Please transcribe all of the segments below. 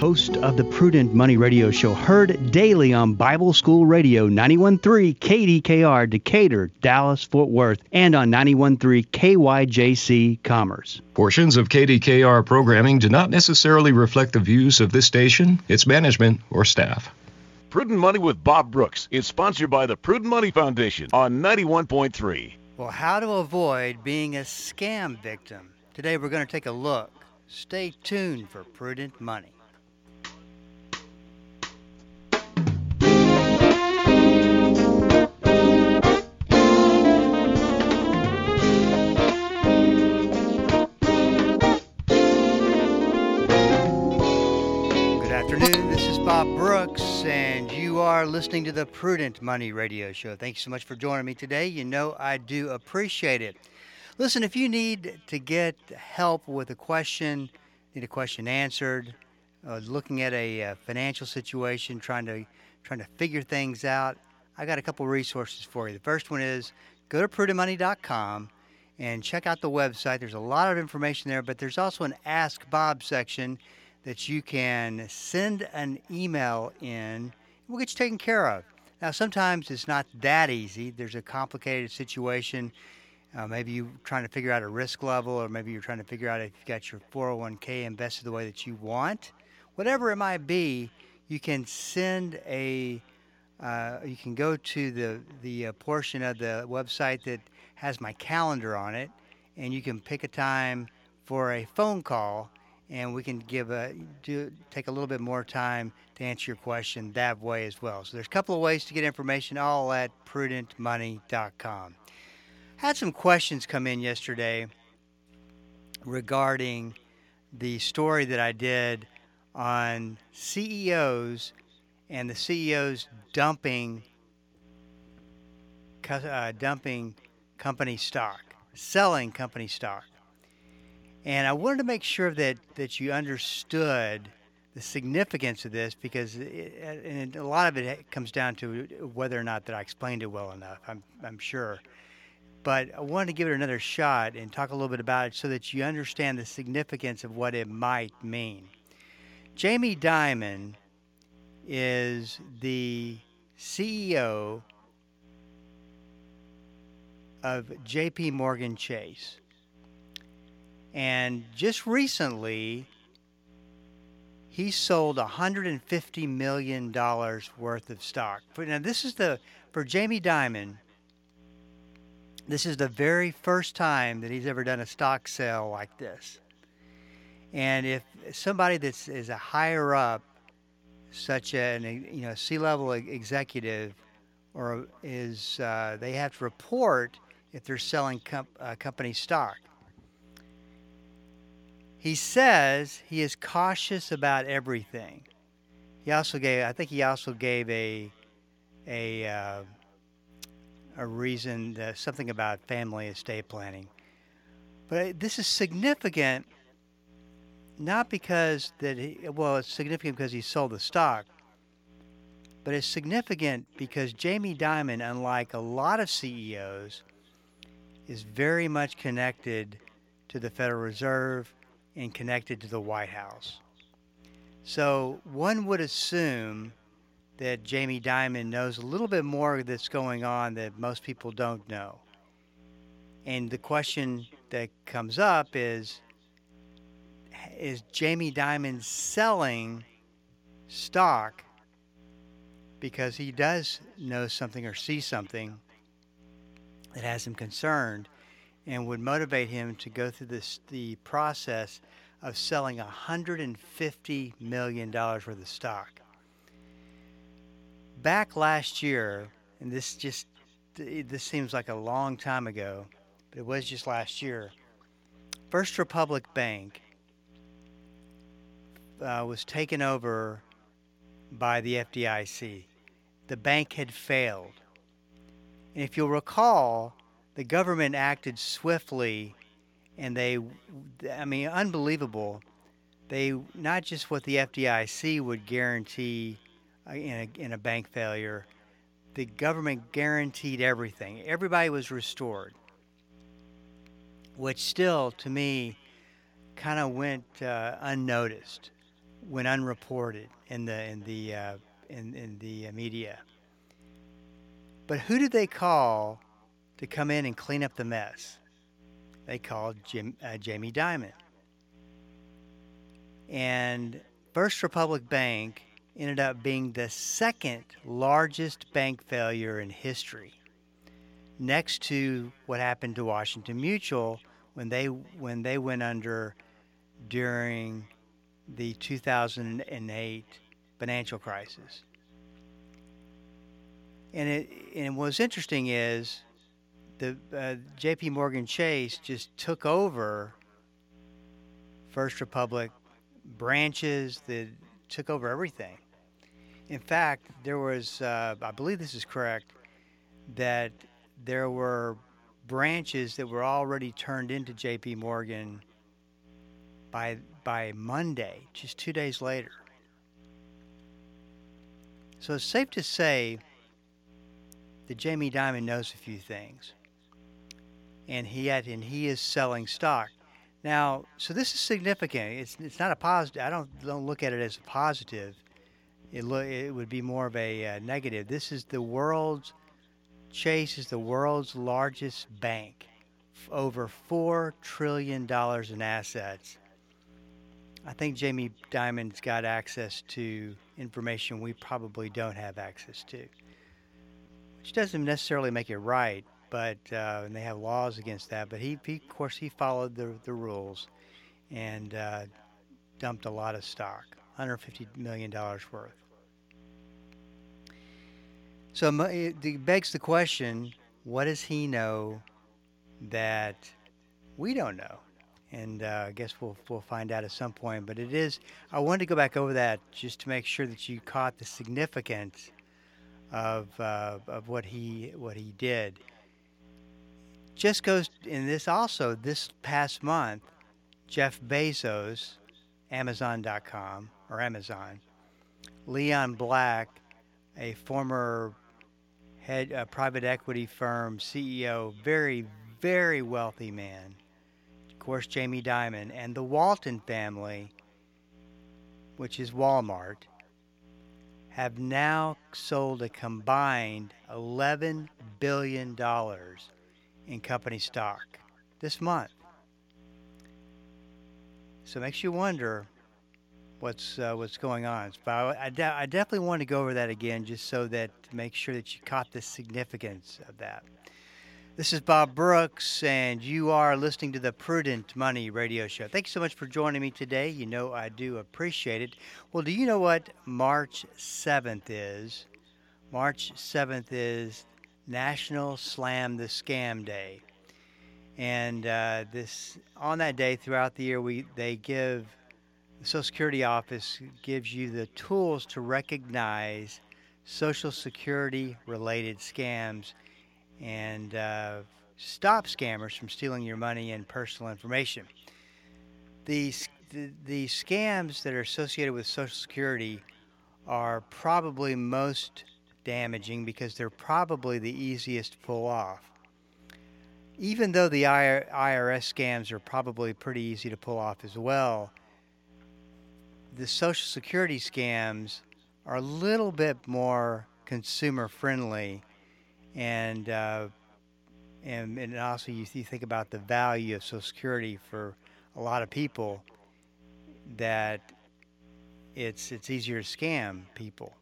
host of the Prudent Money Radio Show, heard daily on Bible School Radio 913 KDKR Decatur, Dallas, Fort Worth, and on 913 KYJC Commerce. Portions of KDKR programming do not necessarily reflect the views of this station, its management, or staff. Prudent Money with Bob Brooks is sponsored by the Prudent Money Foundation on 91.3. Well, how to avoid being a scam victim. Today we're going to take a look. Stay tuned for Prudent Money. And you are listening to the Prudent Money Radio Show. Thank you so much for joining me today. You know I do appreciate it. Listen, if you need to get help with a question, need a question answered, uh, looking at a uh, financial situation, trying to trying to figure things out, I got a couple resources for you. The first one is go to prudentmoney.com and check out the website. There's a lot of information there, but there's also an Ask Bob section that you can send an email in. We'll get you taken care of. Now, sometimes it's not that easy. There's a complicated situation. Uh, maybe you're trying to figure out a risk level, or maybe you're trying to figure out if you've got your 401k invested the way that you want. Whatever it might be, you can send a. Uh, you can go to the the uh, portion of the website that has my calendar on it, and you can pick a time for a phone call and we can give a do take a little bit more time to answer your question that way as well. So there's a couple of ways to get information, all at prudentmoney.com. Had some questions come in yesterday regarding the story that I did on CEOs and the CEOs dumping uh, dumping company stock, selling company stock. And I wanted to make sure that, that you understood the significance of this because it, and a lot of it comes down to whether or not that I explained it well enough. I'm, I'm sure. But I wanted to give it another shot and talk a little bit about it so that you understand the significance of what it might mean. Jamie Dimon is the CEO of JP Morgan Chase. And just recently, he sold $150 million worth of stock. Now, this is the, for Jamie Dimon, this is the very first time that he's ever done a stock sale like this. And if somebody that's a higher up, such an you know C-level executive, or is uh, they have to report if they're selling comp- uh, company stock. He says he is cautious about everything. He also gave, I think he also gave a, a, uh, a reason, uh, something about family estate planning. But this is significant, not because that he, well, it's significant because he sold the stock, but it's significant because Jamie Dimon, unlike a lot of CEOs, is very much connected to the Federal Reserve and connected to the White House. So one would assume that Jamie Dimon knows a little bit more that's going on that most people don't know. And the question that comes up is is Jamie Dimon selling stock because he does know something or see something that has him concerned and would motivate him to go through this the process of selling $150 million worth of stock. Back last year, and this just this seems like a long time ago, but it was just last year. First Republic Bank uh, was taken over by the FDIC. The bank had failed. And if you'll recall, the government acted swiftly and they, I mean, unbelievable. They, not just what the FDIC would guarantee uh, in a, in a bank failure, the government guaranteed everything. Everybody was restored, which still, to me, kind of went uh, unnoticed. went unreported in the in the uh, in in the media. But who did they call to come in and clean up the mess? They called Jim, uh, Jamie Dimon. And First Republic Bank ended up being the second largest bank failure in history, next to what happened to Washington Mutual when they when they went under during the 2008 financial crisis. And it and what's interesting is the uh, J.P. Morgan Chase just took over First Republic branches that took over everything. In fact, there was, uh, I believe this is correct, that there were branches that were already turned into J.P. Morgan by by Monday, just two days later. So it's safe to say that Jamie Dimon knows a few things, and he had, and he is selling stock. Now, so this is significant. It's it's not a positive. I don't don't look at it as a positive. It lo- it would be more of a uh, negative. This is the world's Chase is the world's largest bank, over four trillion dollars in assets. I think Jamie Dimon's got access to information we probably don't have access to, which doesn't necessarily make it right. But uh, and they have laws against that. But he, he of course, he followed the the rules, and uh, dumped a lot of stock, 150 million dollars worth. So it begs the question: What does he know that we don't know? And uh, I guess we'll we'll find out at some point. But it is. I wanted to go back over that just to make sure that you caught the significance of uh, of what he what he did. Just goes in this also this past month, Jeff Bezos, Amazon.com or Amazon, Leon Black, a former head private equity firm CEO, very very wealthy man. Of course, Jamie Dimon and the Walton family, which is Walmart, have now sold a combined 11 billion dollars in company stock this month. So it makes you wonder what's uh, what's going on. But I, I, de- I, definitely want to go over that again, just so that to make sure that you caught the significance of that. This is Bob Brooks, and you are listening to the Prudent Money Radio Show. Thank you so much for joining me today. You know I do appreciate it. Well, do you know what March 7th is? March 7th is National Slam the Scam Day. And uh, this on that day throughout the year, we they give the Social Security Office gives you the tools to recognize Social Security related scams and uh, stop scammers from stealing your money and personal information. The, the scams that are associated with Social Security are probably most damaging because they're probably the easiest to pull off. Even though the IRS scams are probably pretty easy to pull off as well, the Social Security scams are a little bit more consumer friendly, and uh, and and also you, you think about the value of Social Security for a lot of people that it's it's easier to scam people,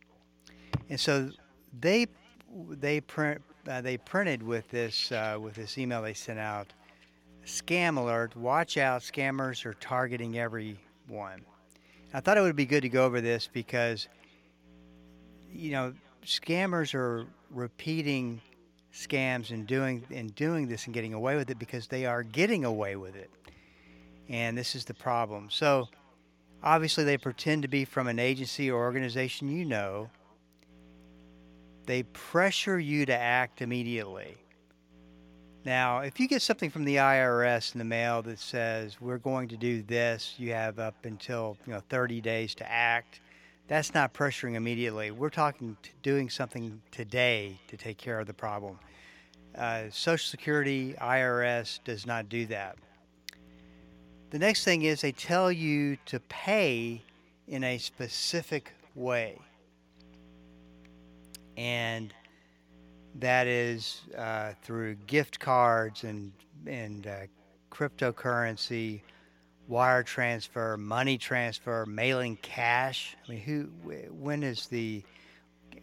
and so they they print uh, they printed with this uh, with this email they sent out scam alert watch out scammers are targeting everyone I thought it would be good to go over this because, you know, scammers are repeating scams and doing and doing this and getting away with it because they are getting away with it, and this is the problem. So, obviously, they pretend to be from an agency or organization you know. They pressure you to act immediately. Now, if you get something from the IRS in the mail that says we're going to do this, you have up until you know 30 days to act. That's not pressuring immediately. We're talking doing something today to take care of the problem. Uh, Social Security, IRS does not do that. The next thing is they tell you to pay in a specific way. And that is uh, through gift cards and, and uh, cryptocurrency, wire transfer, money transfer, mailing cash. I mean, who? When is the?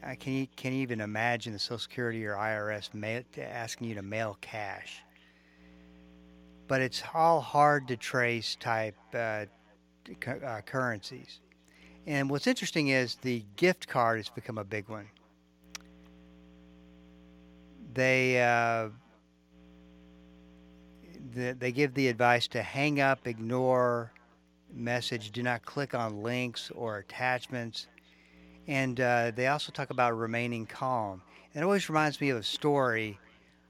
I can can even imagine the Social Security or IRS mail, asking you to mail cash? But it's all hard to trace type uh, uh, currencies. And what's interesting is the gift card has become a big one. They uh, the, they give the advice to hang up, ignore message, do not click on links or attachments, and uh, they also talk about remaining calm. And it always reminds me of a story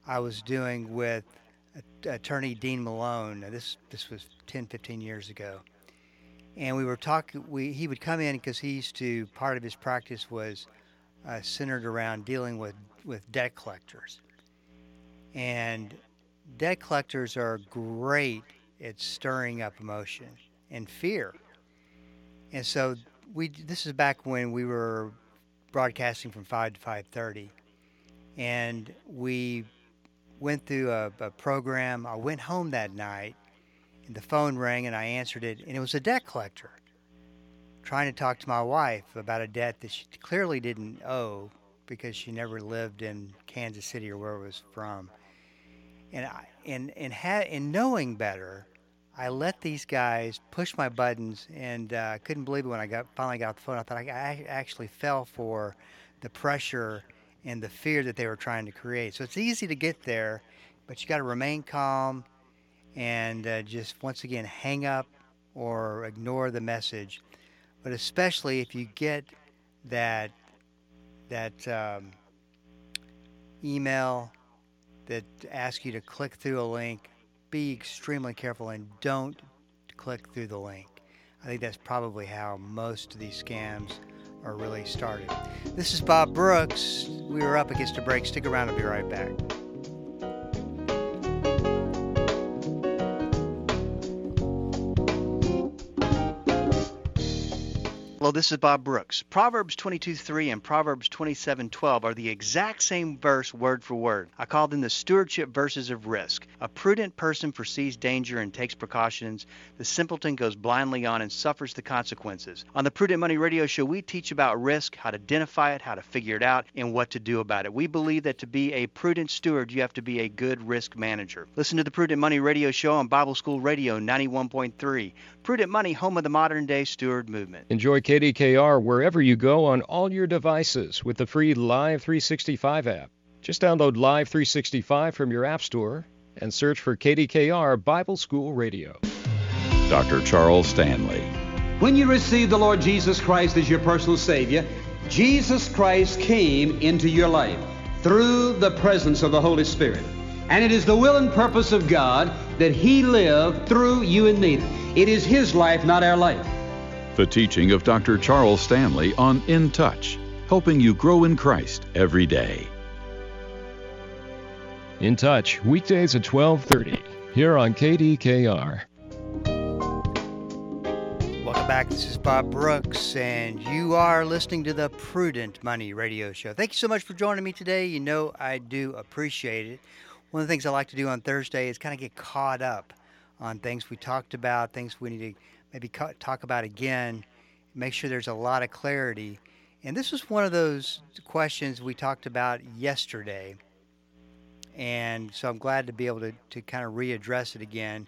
I was doing with attorney Dean Malone. This this was 10, 15 years ago, and we were talking. We he would come in because he used to. Part of his practice was uh, centered around dealing with with debt collectors, and debt collectors are great at stirring up emotion and fear. And so we this is back when we were broadcasting from 5 to 5:30 and we went through a, a, program. I went home that night and the phone rang and I answered it and it was a debt collector trying to talk to my wife about a debt that she clearly didn't owe because she never lived in Kansas City or where it was from and I, and and ha- and knowing better, I let these guys push my buttons, and uh, I uh, couldn't believe it when I got finally got off the phone. I thought I, I actually fell for the pressure and the fear that they were trying to create. So it's easy to get there, but you got to remain calm and uh, just once again hang up or ignore the message. But especially if you get that that um, email that ask you to click through a link, be extremely careful and don't click through the link. I think that's probably how most of these scams are really started. This is Bob Brooks. We are up against a break. Stick around, I'll be right back. Hello, this is Bob Brooks. Proverbs 22:3 and Proverbs 27:12 are the exact same verse word for word. I call them the stewardship verses of risk. A prudent person foresees danger and takes precautions. The simpleton goes blindly on and suffers the consequences. On the Prudent Money Radio Show, we teach about risk, how to identify it, how to figure it out, and what to do about it. We believe that to be a prudent steward, you have to be a good risk manager. Listen to the Prudent Money Radio Show on Bible School Radio 91.3. Prudent Money, home of the modern day steward movement. Enjoy KDKR wherever you go on all your devices with the free Live 365 app. Just download Live 365 from your App Store and search for KDKR Bible School Radio. Dr. Charles Stanley. When you receive the Lord Jesus Christ as your personal Savior, Jesus Christ came into your life through the presence of the Holy Spirit. And it is the will and purpose of God that He live through you and me. It is His life, not our life. The teaching of Dr. Charles Stanley on In Touch, helping you grow in Christ every day. In Touch, weekdays at 12:30 here on KDKR. Welcome back. This is Bob Brooks, and you are listening to the Prudent Money Radio Show. Thank you so much for joining me today. You know I do appreciate it. One of the things I like to do on Thursday is kind of get caught up on things we talked about, things we need to maybe talk about again, make sure there's a lot of clarity. And this was one of those questions we talked about yesterday. And so I'm glad to be able to, to kind of readdress it again.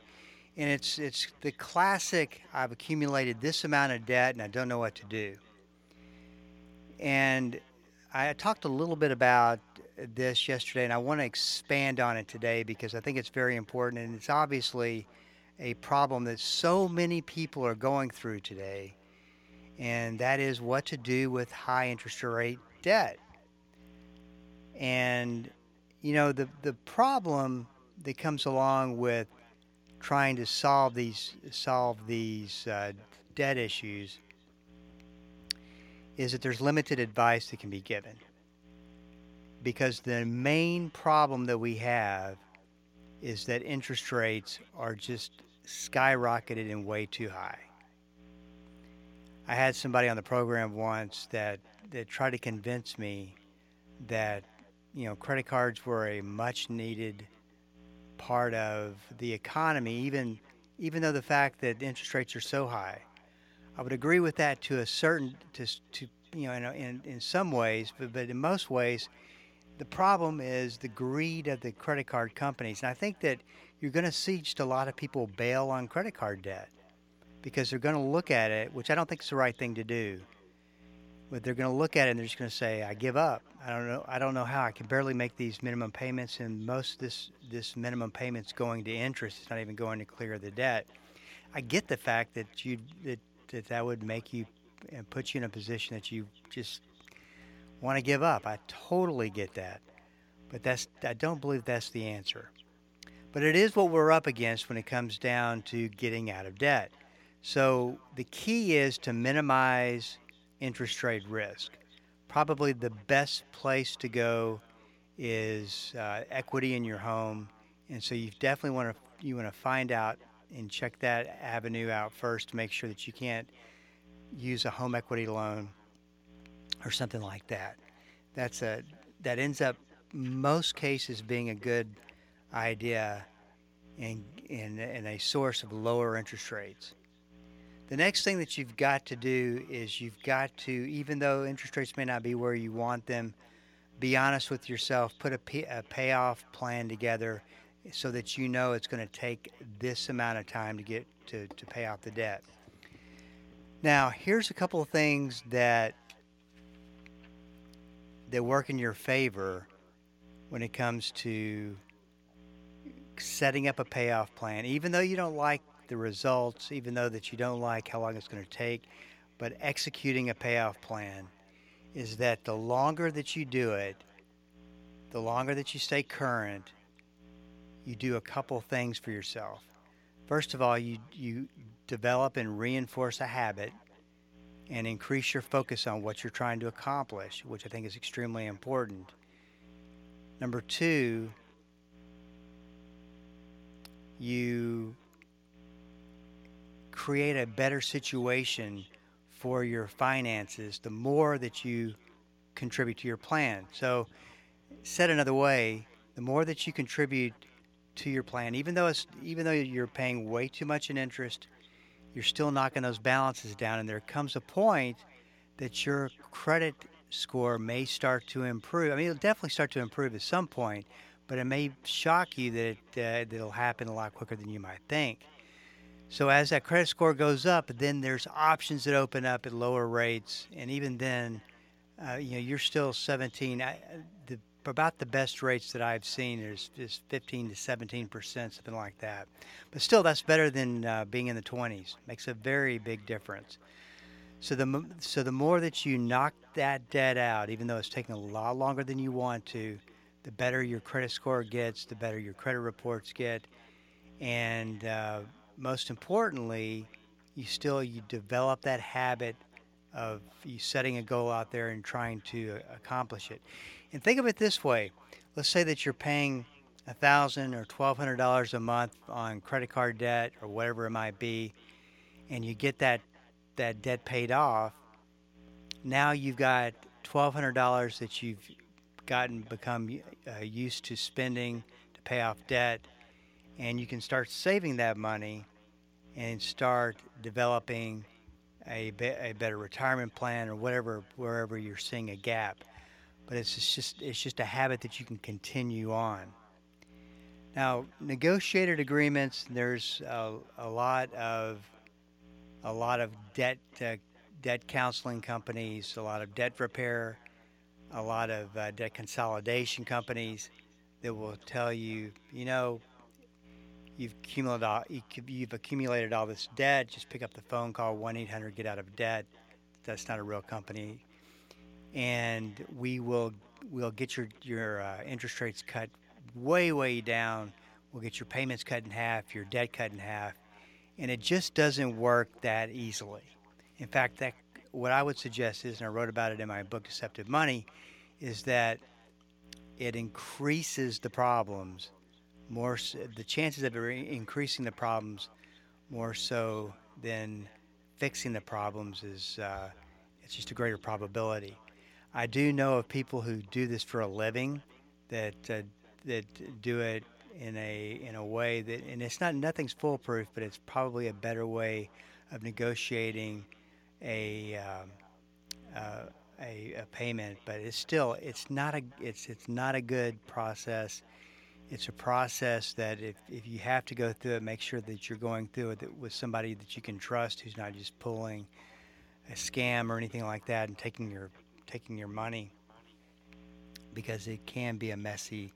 And it's it's the classic I've accumulated this amount of debt and I don't know what to do. And I talked a little bit about this yesterday and I want to expand on it today because I think it's very important and it's obviously a problem that so many people are going through today, and that is what to do with high interest rate debt. And, you know, the, the problem that comes along with trying to solve these solve these uh, debt issues is that there's limited advice that can be given because the main problem that we have is that interest rates are just skyrocketed and way too high. I had somebody on the program once that that tried to convince me that you know credit cards were a much needed part of the economy, even even though the fact that interest rates are so high. I would agree with that to a certain to to you know in in, in some ways, but but in most ways, the problem is the greed of the credit card companies, and I think that you're going to see just a lot of people bail on credit card debt because they're going to look at it, which I don't think is the right thing to do. But they're going to look at it and they're just going to say, "I give up. I don't know. I don't know how. I can barely make these minimum payments, and most of this this minimum payments going to interest. It's not even going to clear the debt." I get the fact that you that that, that would make you and put you in a position that you just want to give up. I totally get that, but that's I don't believe that's the answer. But it is what we're up against when it comes down to getting out of debt. So the key is to minimize interest rate risk. Probably the best place to go is uh, equity in your home, and so you definitely want to you want to find out and check that avenue out first to make sure that you can't use a home equity loan or something like that. That's a that ends up most cases being a good idea and in a source of lower interest rates. The next thing that you've got to do is you've got to, even though interest rates may not be where you want them, be honest with yourself, put a, pay, a payoff plan together so that you know it's going to take this amount of time to get to, to pay off the debt. Now, here's a couple of things that that work in your favor when it comes to setting up a payoff plan. Even though you don't like the results, even though that you don't like how long it's going to take, but executing a payoff plan is that the longer that you do it, the longer that you stay current, you do a couple things for yourself. First of all, you, you develop and reinforce a habit and increase your focus on what you're trying to accomplish, which I think is extremely important. Number two, you create a better situation for your finances the more that you contribute to your plan. So, said another way, the more that you contribute to your plan, even though it's even though you're paying way too much in interest, you're still knocking those balances down, and there comes a point that your credit score may start to improve. I mean, it'll definitely start to improve at some point, but it may shock you that it, uh, it'll happen a lot quicker than you might think. So as that credit score goes up, then there's options that open up at lower rates, and even then, uh, you know, you're still 17. I, the about the best rates that I've seen is is 15 to 17 percent, something like that. But still, that's better than uh, being in the 20s. Makes a very big difference. So the so the more that you knock that debt out, even though it's taking a lot longer than you want to, the better your credit score gets, the better your credit reports get, and uh, most importantly, you still you develop that habit of you setting a goal out there and trying to accomplish it. And think of it this way: let's say that you're paying a thousand or twelve hundred dollars a month on credit card debt or whatever it might be, and you get that that debt paid off. Now you've got twelve hundred dollars that you've gotten become uh, used to spending to pay off debt, and you can start saving that money and start developing a, be- a better retirement plan or whatever wherever you're seeing a gap but it's just it's just a habit that you can continue on. Now, negotiated agreements. There's a, a lot of a lot of debt uh, debt counseling companies, a lot of debt repair, a lot of uh, debt consolidation companies that will tell you, you know, you've accumulated you've accumulated all this debt. Just pick up the phone, call one eight hundred get out of debt. That's not a real company and we will we'll get your your uh, interest rates cut way way down. We'll get your payments cut in half, your debt cut in half, and it just doesn't work that easily. In fact, that what I would suggest is, and I wrote about it in my book Deceptive Money, is that it increases the problems more. The chances of increasing the problems more so than fixing the problems is uh, it's just a greater probability. I do know of people who do this for a living that uh, that do it in a in a way that and it's not nothing's foolproof, but it's probably a better way of negotiating a um, uh, a, a, payment. But it's still it's not a it's it's not a good process. It's a process that if, if you have to go through it, make sure that you're going through it with somebody that you can trust, who's not just pulling a scam or anything like that and taking your taking your money because it can be a messy,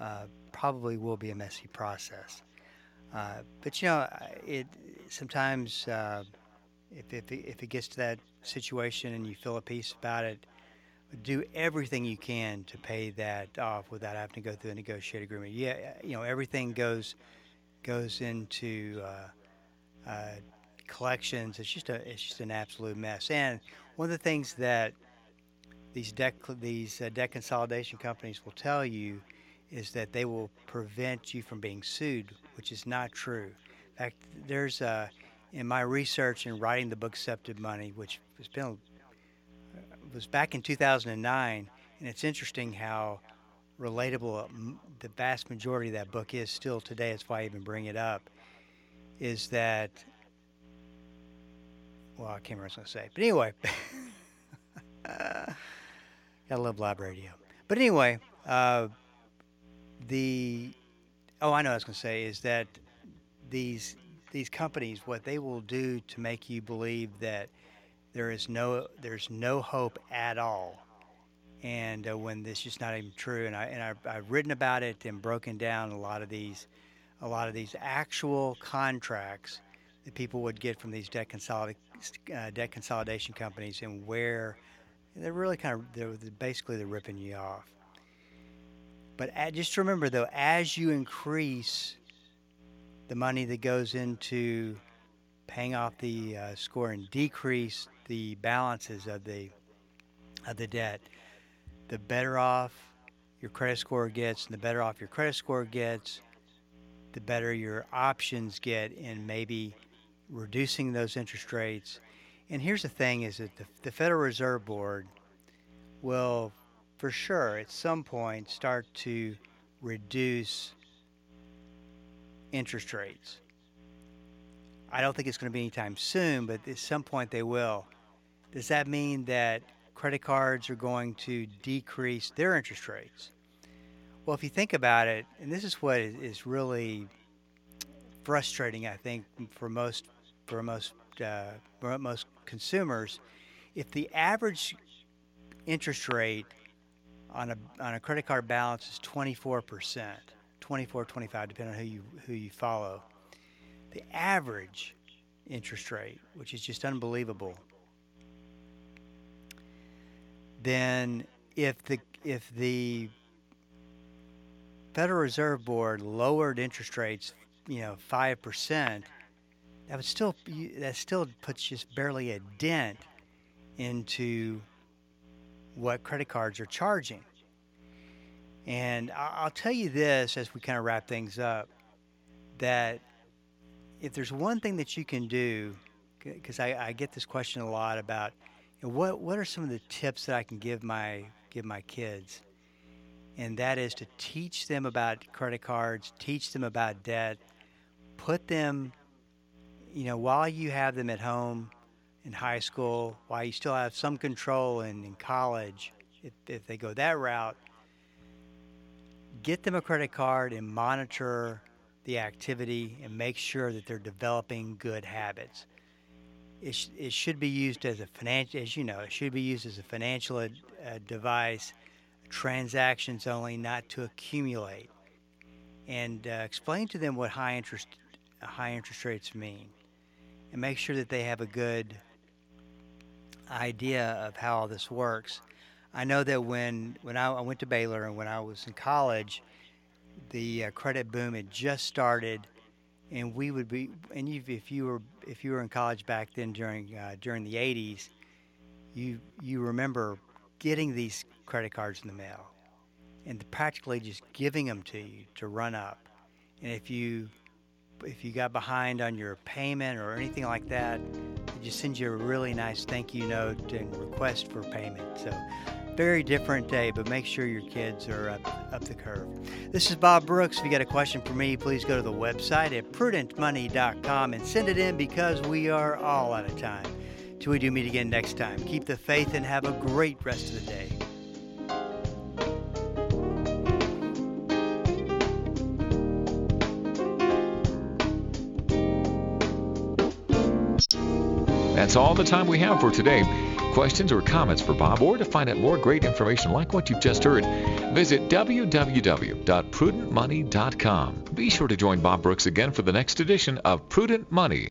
uh, probably will be a messy process. Uh, but you know, it sometimes uh, if, if, if it gets to that situation and you feel a peace about it, do everything you can to pay that off without having to go through a negotiated agreement. Yeah, you know, everything goes goes into uh, uh, collections. It's just a it's just an absolute mess. And one of the things that these debt these uh, debt consolidation companies will tell you is that they will prevent you from being sued, which is not true. In fact, there's uh, in my research and writing the book Deceptive Money, which has been uh, was back in 2009, and it's interesting how relatable uh, the vast majority of that book is still today. That's why I even bring it up. Is that well, I can't remember what I was going to say, but anyway. Gotta love live radio. But anyway, uh, the oh, I know what I was gonna say is that these these companies, what they will do to make you believe that there is no there's no hope at all, and uh, when this is not even true. And I and I've, I've written about it and broken down a lot of these a lot of these actual contracts that people would get from these debt, consolid, uh, debt consolidation companies and where they're really kind of they're basically they're ripping you off. But just remember though, as you increase the money that goes into paying off the uh, score and decrease the balances of the of the debt, the better off your credit score gets, and the better off your credit score gets, the better your options get in maybe reducing those interest rates. And here's the thing is that the, the Federal Reserve Board will for sure at some point start to reduce interest rates. I don't think it's going to be anytime soon, but at some point they will. Does that mean that credit cards are going to decrease their interest rates? Well, if you think about it, and this is what is really frustrating, I think, for most for most uh, most consumers, if the average interest rate on a on a credit card balance is 24 percent, 24, 25, depending on who you who you follow, the average interest rate, which is just unbelievable, then if the if the Federal Reserve Board lowered interest rates, you know, five percent that would still that still puts just barely a dent into what credit cards are charging. And I'll tell you this as we kind of wrap things up that if there's one thing that you can do, because I, I, get this question a lot about you know, what what are some of the tips that I can give my give my kids, and that is to teach them about credit cards, teach them about debt, put them you know, while you have them at home in high school, while you still have some control in, in college, if, if they go that route, get them a credit card and monitor the activity and make sure that they're developing good habits. It, sh- it should be used as a financial, as you know, it should be used as a financial ad- uh, device, transactions only, not to accumulate. And uh, explain to them what high interest high interest rates mean and make sure that they have a good idea of how all this works. I know that when when I, I went to Baylor and when I was in college, the uh, credit boom had just started, and we would be and you, if you were if you were in college back then during uh, during the 80s, you you remember getting these credit cards in the mail and practically just giving them to you to run up. And if you if you got behind on your payment or anything like that, just sends you a really nice thank you note and request for payment. So very different day, but make sure your kids are up, up the curve. This is Bob Brooks. If you got a question for me, please go to the website at prudentmoney.com and send it in because we are all out of time. Till we do meet again next time, keep the faith and have a great rest of the day. That's all the time we have for today. Questions or comments for Bob, or to find out more great information like what you've just heard, visit www.prudentmoney.com. Be sure to join Bob Brooks again for the next edition of Prudent Money.